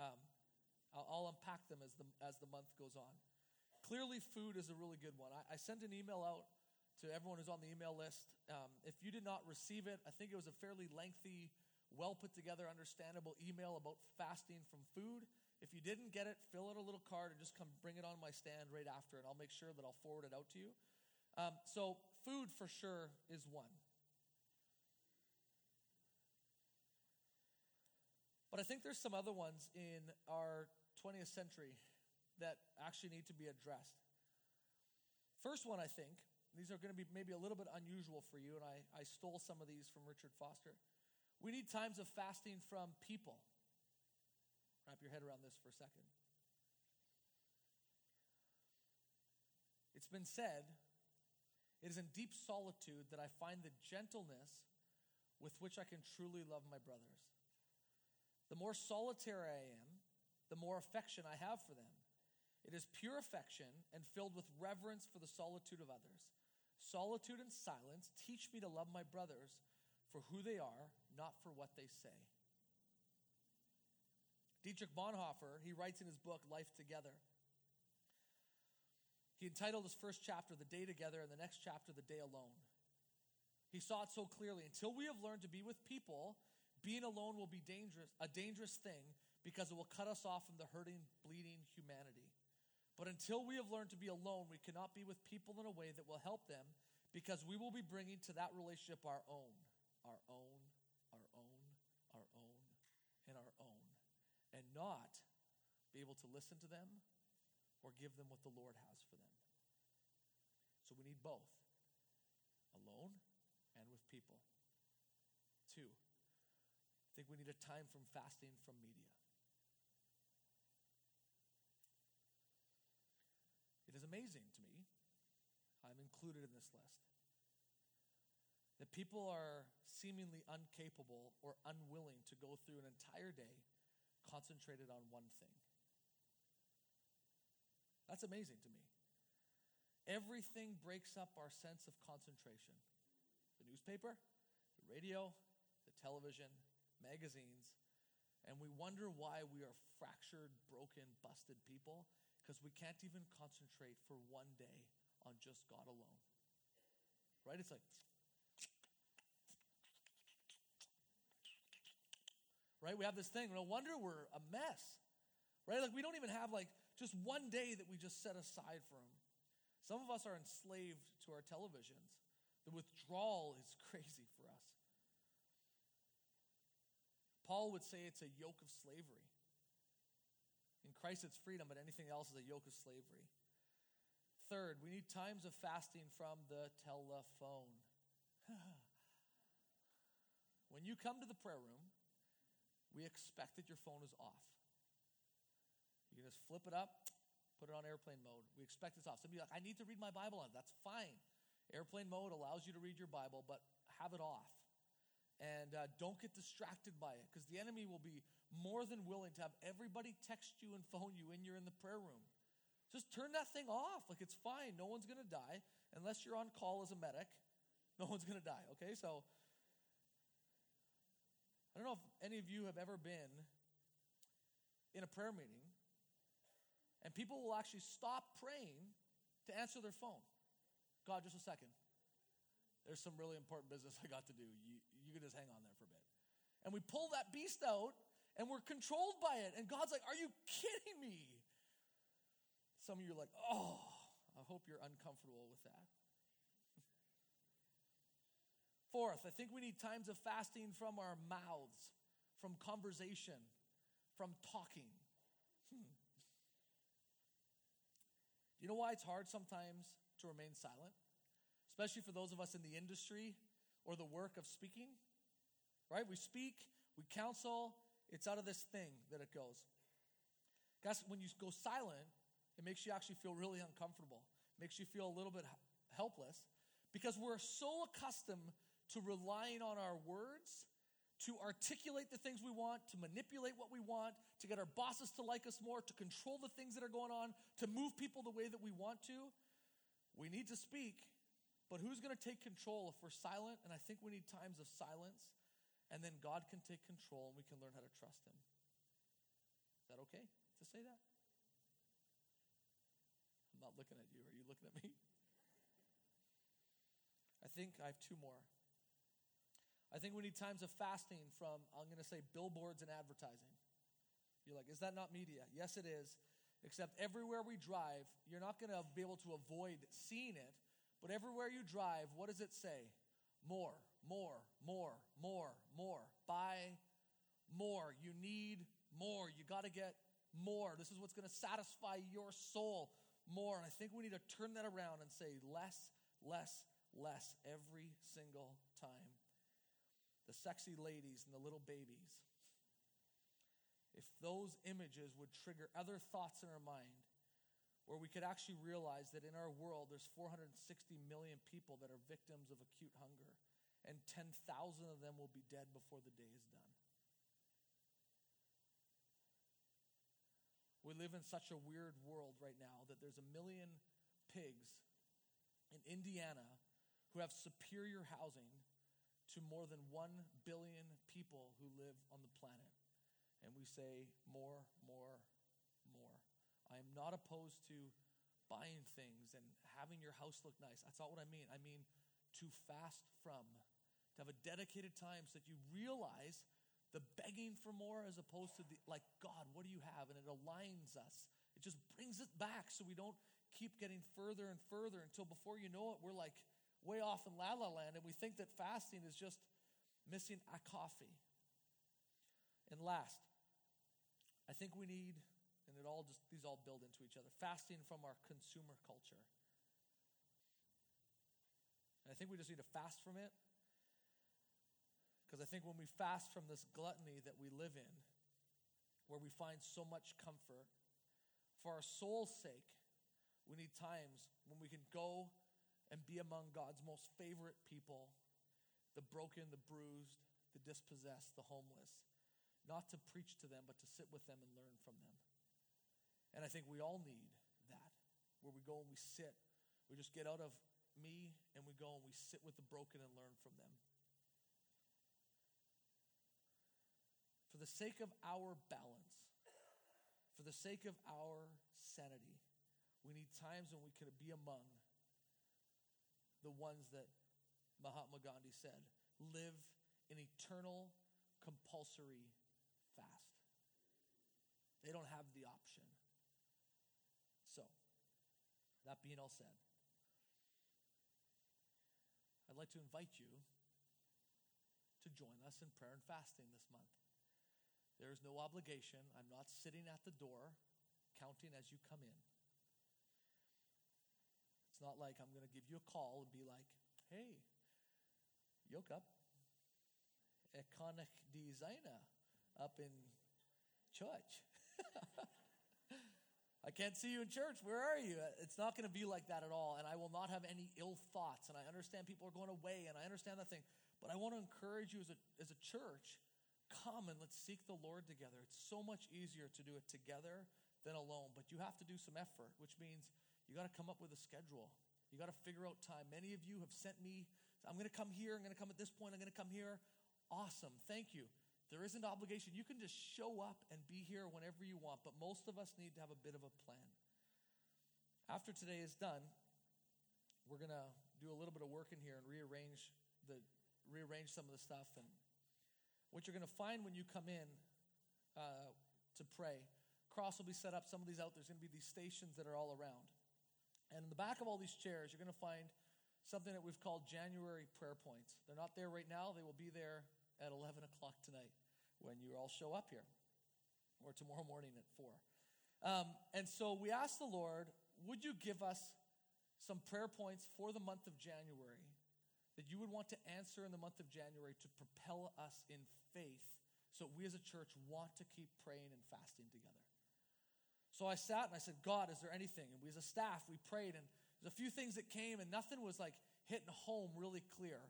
Um, I'll, I'll, unpack them as the, as the month goes on. Clearly, food is a really good one. I, I sent an email out to everyone who's on the email list. Um, if you did not receive it, I think it was a fairly lengthy, well put together, understandable email about fasting from food. If you didn't get it, fill out a little card and just come bring it on my stand right after, and I'll make sure that I'll forward it out to you. Um, so, food for sure is one. But I think there's some other ones in our 20th century that actually need to be addressed. First one, I think, these are going to be maybe a little bit unusual for you, and I, I stole some of these from Richard Foster. We need times of fasting from people. Wrap your head around this for a second. It's been said, it is in deep solitude that I find the gentleness with which I can truly love my brothers. The more solitary I am, the more affection I have for them. It is pure affection and filled with reverence for the solitude of others. Solitude and silence teach me to love my brothers for who they are, not for what they say. Dietrich Bonhoeffer, he writes in his book, Life Together. He entitled his first chapter, The Day Together, and the next chapter, The Day Alone. He saw it so clearly. Until we have learned to be with people, being alone will be dangerous, a dangerous thing because it will cut us off from the hurting, bleeding humanity. But until we have learned to be alone, we cannot be with people in a way that will help them because we will be bringing to that relationship our own, our own, our own, our own, and our own and not be able to listen to them or give them what the Lord has for them. So we need both alone and with people. Two, I think we need a time from fasting from media. Amazing to me, I'm included in this list, that people are seemingly incapable or unwilling to go through an entire day concentrated on one thing. That's amazing to me. Everything breaks up our sense of concentration the newspaper, the radio, the television, magazines, and we wonder why we are fractured, broken, busted people because we can't even concentrate for one day on just God alone. Right? It's like, right? We have this thing. No wonder we're a mess, right? Like we don't even have like just one day that we just set aside for Him. Some of us are enslaved to our televisions. The withdrawal is <laughs> crazy for us. Paul would say it's a yoke of slavery. In Christ, it's freedom, but anything else is a yoke of slavery. Third, we need times of fasting from the telephone. <laughs> when you come to the prayer room, we expect that your phone is off. You can just flip it up, put it on airplane mode. We expect it's off. Some of you like, I need to read my Bible on. That's fine. Airplane mode allows you to read your Bible, but have it off. And uh, don't get distracted by it because the enemy will be more than willing to have everybody text you and phone you when you're in the prayer room. Just turn that thing off. Like it's fine. No one's going to die unless you're on call as a medic. No one's going to die. Okay, so I don't know if any of you have ever been in a prayer meeting And people will actually stop praying to answer their phone. God, just a second. There's some really important business <laughs> I got to do. You, you can just hang on there for a bit. And we pull that beast out and we're controlled by it. And God's like, Are you kidding me? Some of you are like, Oh, I hope you're uncomfortable with that. <laughs> Fourth, I think we need times of fasting from our mouths, from conversation, from talking. Hmm. You know why it's hard sometimes to remain silent? Especially for those of us in the industry or the work of speaking, right? We speak, we counsel, it's out of this thing that it goes. Guys, when you go silent, it makes you actually feel really uncomfortable, makes you feel a little bit helpless because we're so accustomed to relying on our words to articulate the things we want, to manipulate what we want, to get our bosses to like us more, to control the things that are going on, to move people the way that we want to. We need to speak, but who's going to take control if we're silent? And I think we need times of silence, and then God can take control and we can learn how to trust Him. Is that okay to say that? I'm not looking at you. Are you looking at me? I think I have two more. I think we need times of fasting from, I'm going to say, billboards and advertising. You're like, is that not media? Yes, it is. Except everywhere we drive, you're not going to be able to avoid seeing it. But everywhere you drive, what does it say? More, more, more, more, more. Buy more. You need more. You got to get more. This is what's going to satisfy your soul more. And I think we need to turn that around and say less, less, less every single time the sexy ladies and the little babies, if those images would trigger other thoughts in our mind, where we could actually realize that in our world there's 460 million people that are victims of acute hunger, and 10,000 of them will be dead before the day is done. We live in such a weird world right now that there's a million pigs in Indiana who have superior housing to more than 1 billion people who live on the planet. And we say, more, more, more. I am not opposed to buying things and having your house look nice. That's not what I mean. I mean to fast from, to have a dedicated time so that you realize the begging for more as opposed to the, like, God, what do you have? And it aligns us. It just brings it back so we don't keep getting further and further until before you know it, we're like, way off in la la land, and we think that fasting is just missing a coffee. And last, I think we need, and it all just, these all build into each other, fasting from our consumer culture. And I think we just need to fast from it. Because I think when we fast from this gluttony that we live in, where we find so much comfort, for our soul's sake, we need times when we can go and be among God's most favorite people the broken, the bruised, the dispossessed, the homeless. Not to preach to them, but to sit with them and learn from them. And I think we all need that, where we go and we sit. We just get out of me and we go and we sit with the broken and learn from them. For the sake of our balance, for the sake of our sanity, we need times when we can be among the ones that Mahatma Gandhi said live an eternal compulsory fast. They don't have the option. So, that being all said, I'd like to invite you to join us in prayer and fasting this month. There is no obligation. I'm not sitting at the door counting as you come in. It's not like I'm going to give you a call and be like, hey, Jakob, ik kan designer up in church. <laughs> I can't see you in church. Where are you? It's not going to be like that at all. And I will not have any ill thoughts. And I understand people are going away, and I understand that thing. But I want to encourage you as a, as a church come and let's seek the Lord together. It's so much easier to do it together than alone. But you have to do some effort, which means you got to come up with a schedule. You got to figure out time. Many of you have sent me, I'm going to come here, I'm going to come at this point, I'm going to come here. Awesome. Thank you. There isn't obligation. You can just show up and be here whenever you want, but most of us need to have a bit of a plan. After today is done, we're going to do a little bit of work in here and rearrange the rearrange some of the stuff. And what you're going to find when you come in uh, to pray cross will be set up. Some of these out there's going to be these stations that are all around. And in the back of all these chairs you're going to find something that we've called january prayer points. They're not there right now. They will be there at 11 o'clock tonight when you all show up here or tomorrow morning at 4 um, and so we asked the lord would you give us some prayer points for the month of January that you would want to answer in the month of January to propel us in faith so we as a church want to keep praying and fasting together. So I sat and I said, God, is there anything? And we as a staff, we prayed, and there's a few things that came, and nothing was like hitting home really clear.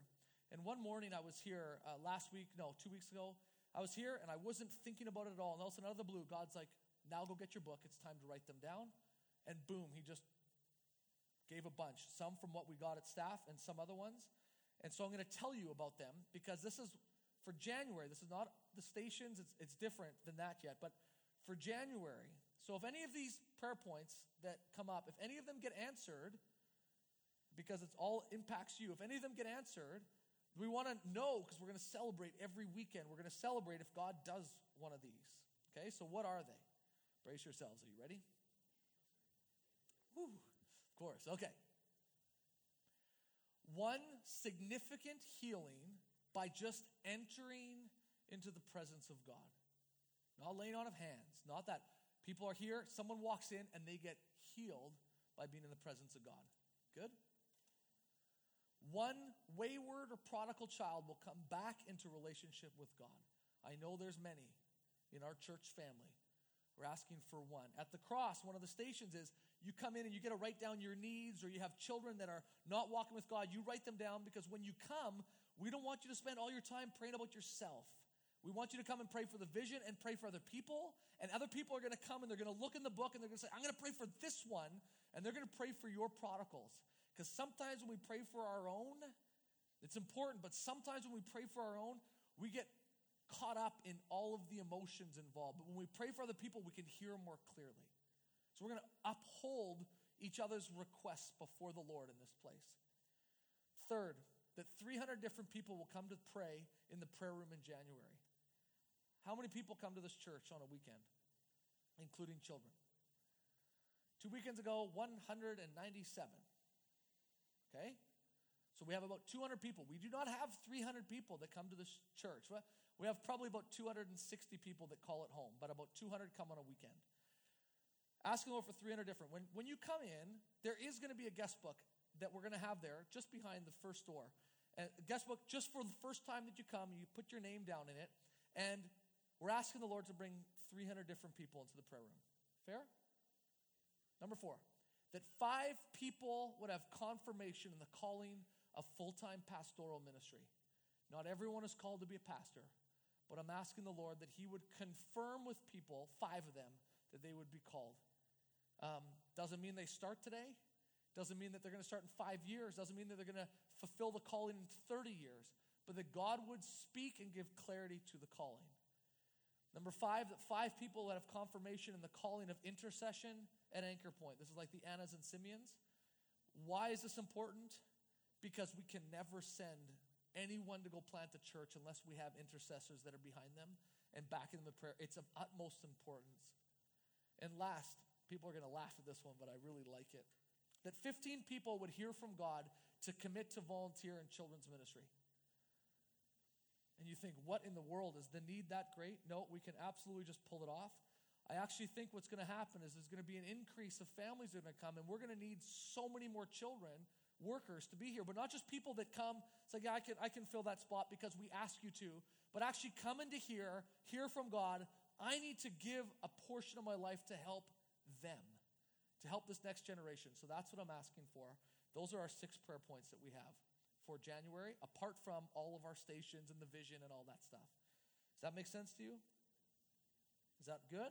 And one morning I was here uh, last week, no, two weeks ago. I was here and I wasn't thinking about it at all. And all of a sudden, out of the blue, God's like, now go get your book. It's time to write them down. And boom, he just gave a bunch, some from what we got at staff and some other ones. And so I'm going to tell you about them because this is for January. This is not the stations, it's, it's different than that yet. But for January, so if any of these prayer points that come up, if any of them get answered, because it's all impacts you, if any of them get answered, we want to know because we're going to celebrate every weekend. We're going to celebrate if God does one of these. Okay, so what are they? Brace yourselves. Are you ready? Whew. Of course, okay. One significant healing by just entering into the presence of God. Not laying on of hands, not that people are here, someone walks in and they get healed by being in the presence of God. Good? One wayward or prodigal child will come back into relationship with God. I know there's many in our church family. We're asking for one. At the cross, one of the stations is you come in and you get to write down your needs, or you have children that are not walking with God, you write them down because when you come, we don't want you to spend all your time praying about yourself. We want you to come and pray for the vision and pray for other people. And other people are going to come and they're going to look in the book and they're going to say, I'm going to pray for this one. And they're going to pray for your prodigals. Because sometimes when we pray for our own, it's important, but sometimes when we pray for our own, we get caught up in all of the emotions involved. But when we pray for other people, we can hear more clearly. So we're going to uphold each other's requests before the Lord in this place. Third, that 300 different people will come to pray in the prayer room in January. How many people come to this church on a weekend, including children? Two weekends ago, 197. Okay? So we have about 200 people. We do not have 300 people that come to this church. We have probably about 260 people that call it home, but about 200 come on a weekend. Ask the Lord for 300 different. When, when you come in, there is going to be a guest book that we're going to have there just behind the first door. A guest book just for the first time that you come, you put your name down in it. And we're asking the Lord to bring 300 different people into the prayer room. Fair? Number four, that five people would have confirmation in the calling of full time pastoral ministry. Not everyone is called to be a pastor, but I'm asking the Lord that He would confirm with people, five of them, that they would be called. Um, doesn't mean they start today. Doesn't mean that they're going to start in five years. Doesn't mean that they're going to fulfill the calling in 30 years. But that God would speak and give clarity to the calling. Number five, that five people that have confirmation in the calling of intercession at Anchor Point. This is like the Annas and Simeons. Why is this important? Because we can never send anyone to go plant a church unless we have intercessors that are behind them and backing them in prayer. It's of utmost importance. And last, People are going to laugh at this one, but I really like it. That 15 people would hear from God to commit to volunteer in children's ministry. And you think, what in the world? Is the need that great? No, we can absolutely just pull it off. I actually think what's going to happen is there's going to be an increase of families that are going to come, and we're going to need so many more children, workers, to be here. But not just people that come, say, yeah, I can, I can fill that spot because we ask you to, but actually come into here, hear from God. I need to give a portion of my life to help them to help this next generation. So that's what I'm asking for. Those are our six prayer points that we have for January, apart from all of our stations and the vision and all that stuff. Does that make sense to you? Is that good?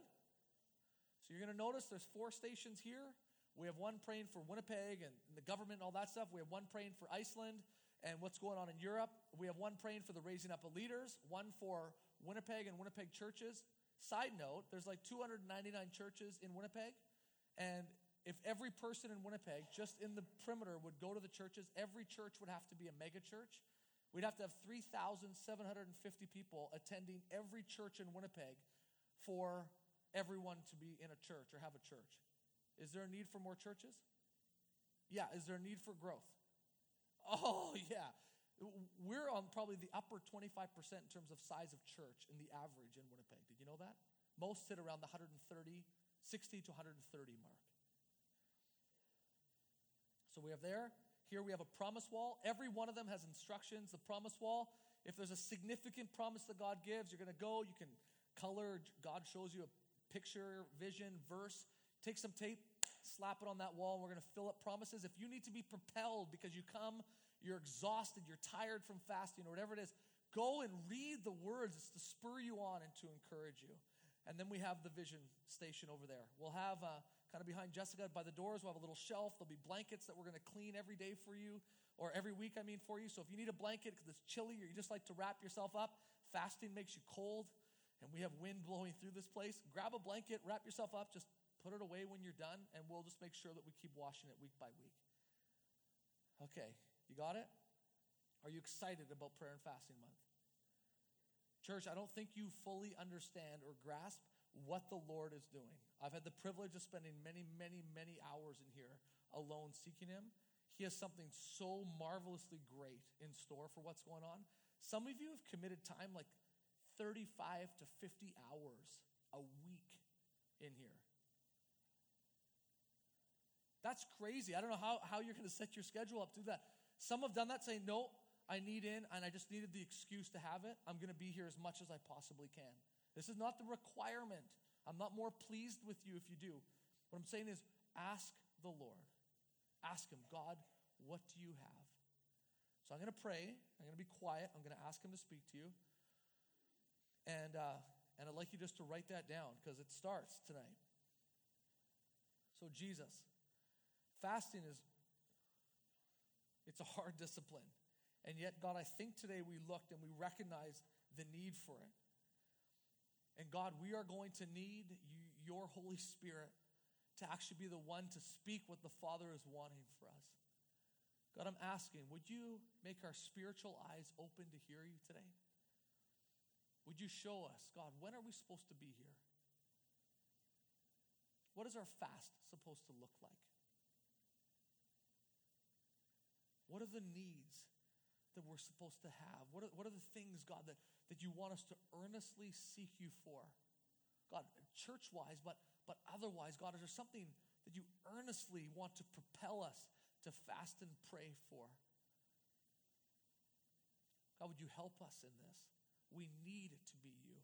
So you're going to notice there's four stations here. We have one praying for Winnipeg and the government and all that stuff. We have one praying for Iceland and what's going on in Europe. We have one praying for the raising up of leaders, one for Winnipeg and Winnipeg churches. Side note, there's like 299 churches in Winnipeg. And if every person in Winnipeg, just in the perimeter, would go to the churches, every church would have to be a mega church. We'd have to have 3,750 people attending every church in Winnipeg for everyone to be in a church or have a church. Is there a need for more churches? Yeah. Is there a need for growth? Oh, <laughs> yeah. We're on probably the upper 25% in terms of size of church in the average in Winnipeg. Did you know that? Most sit around the 130, 60 to 130 mark. So we have there. Here we have a promise wall. Every one of them has instructions. The promise wall, if there's a significant promise that God gives, you're going to go. You can color. God shows you a picture, vision, verse. Take some tape, slap it on that wall, and we're going to fill up promises. If you need to be propelled because you come, you're exhausted, you're tired from fasting, or whatever it is, go and read the words. It's to spur you on and to encourage you. And then we have the vision station over there. We'll have uh, kind of behind Jessica by the doors, we'll have a little shelf. There'll be blankets that we're going to clean every day for you, or every week, I mean, for you. So if you need a blanket because it's chilly or you just like to wrap yourself up, fasting makes you cold, and we have wind blowing through this place, grab a blanket, wrap yourself up, just put it away when you're done, and we'll just make sure that we keep washing it week by week. Okay, you got it? Are you excited about prayer and fasting month? Church, I don't think you fully understand or grasp what the Lord is doing. I've had the privilege of spending many, many, many hours in here alone seeking Him. He has something so marvelously great in store for what's going on. Some of you have committed time like 35 to 50 hours a week in here. That's crazy. I don't know how, how you're going to set your schedule up to do that. Some have done that saying, no, I need in and I just needed the excuse to have it. I'm going to be here as much as I possibly can. This is not the requirement. I'm not more pleased with you if you do. What I'm saying is ask the Lord. Ask Him, God, what do you have? So I'm going to pray. I'm going to be quiet. I'm going to ask Him to speak to you. And, uh, and I'd like you just to write that down because it starts tonight. So, Jesus, fasting is it's a hard discipline. And yet, God, I think today we looked and we recognized the need for it. And God, we are going to need you, your Holy Spirit to actually be the one to speak what the Father is wanting for us. God, I'm asking, would you make our spiritual eyes open to hear you today? Would you show us, God, when are we supposed to be here? What is our fast supposed to look like? What are the needs that we're supposed to have? What are, what are the things, God, that, that you want us to earnestly seek you for? God, church wise, but, but otherwise, God, is there something that you earnestly want to propel us to fast and pray for? God, would you help us in this? We need to be you.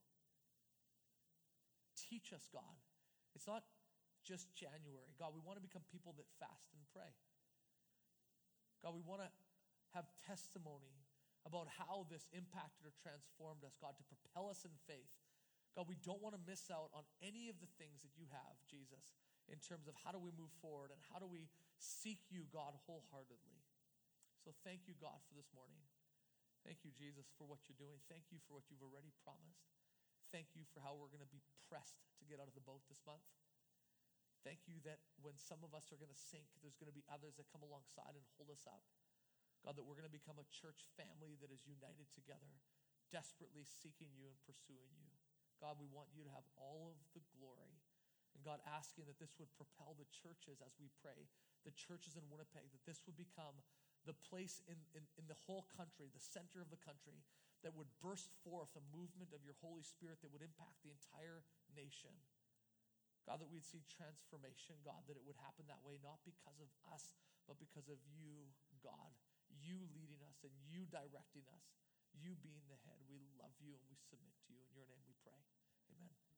Teach us, God. It's not just January. God, we want to become people that fast and pray. God, we want to have testimony about how this impacted or transformed us, God, to propel us in faith. God, we don't want to miss out on any of the things that you have, Jesus, in terms of how do we move forward and how do we seek you, God, wholeheartedly. So thank you, God, for this morning. Thank you, Jesus, for what you're doing. Thank you for what you've already promised. Thank you for how we're going to be pressed to get out of the boat this month. Thank you that when some of us are going to sink, there's going to be others that come alongside and hold us up. God, that we're going to become a church family that is united together, desperately seeking you and pursuing you. God, we want you to have all of the glory. And God, asking that this would propel the churches as we pray, the churches in Winnipeg, that this would become the place in, in, in the whole country, the center of the country, that would burst forth a movement of your Holy Spirit that would impact the entire nation. God, that we'd see transformation, God, that it would happen that way, not because of us, but because of you, God you leading us and you directing us, you being the head. We love you and we submit to you. In your name we pray. Amen.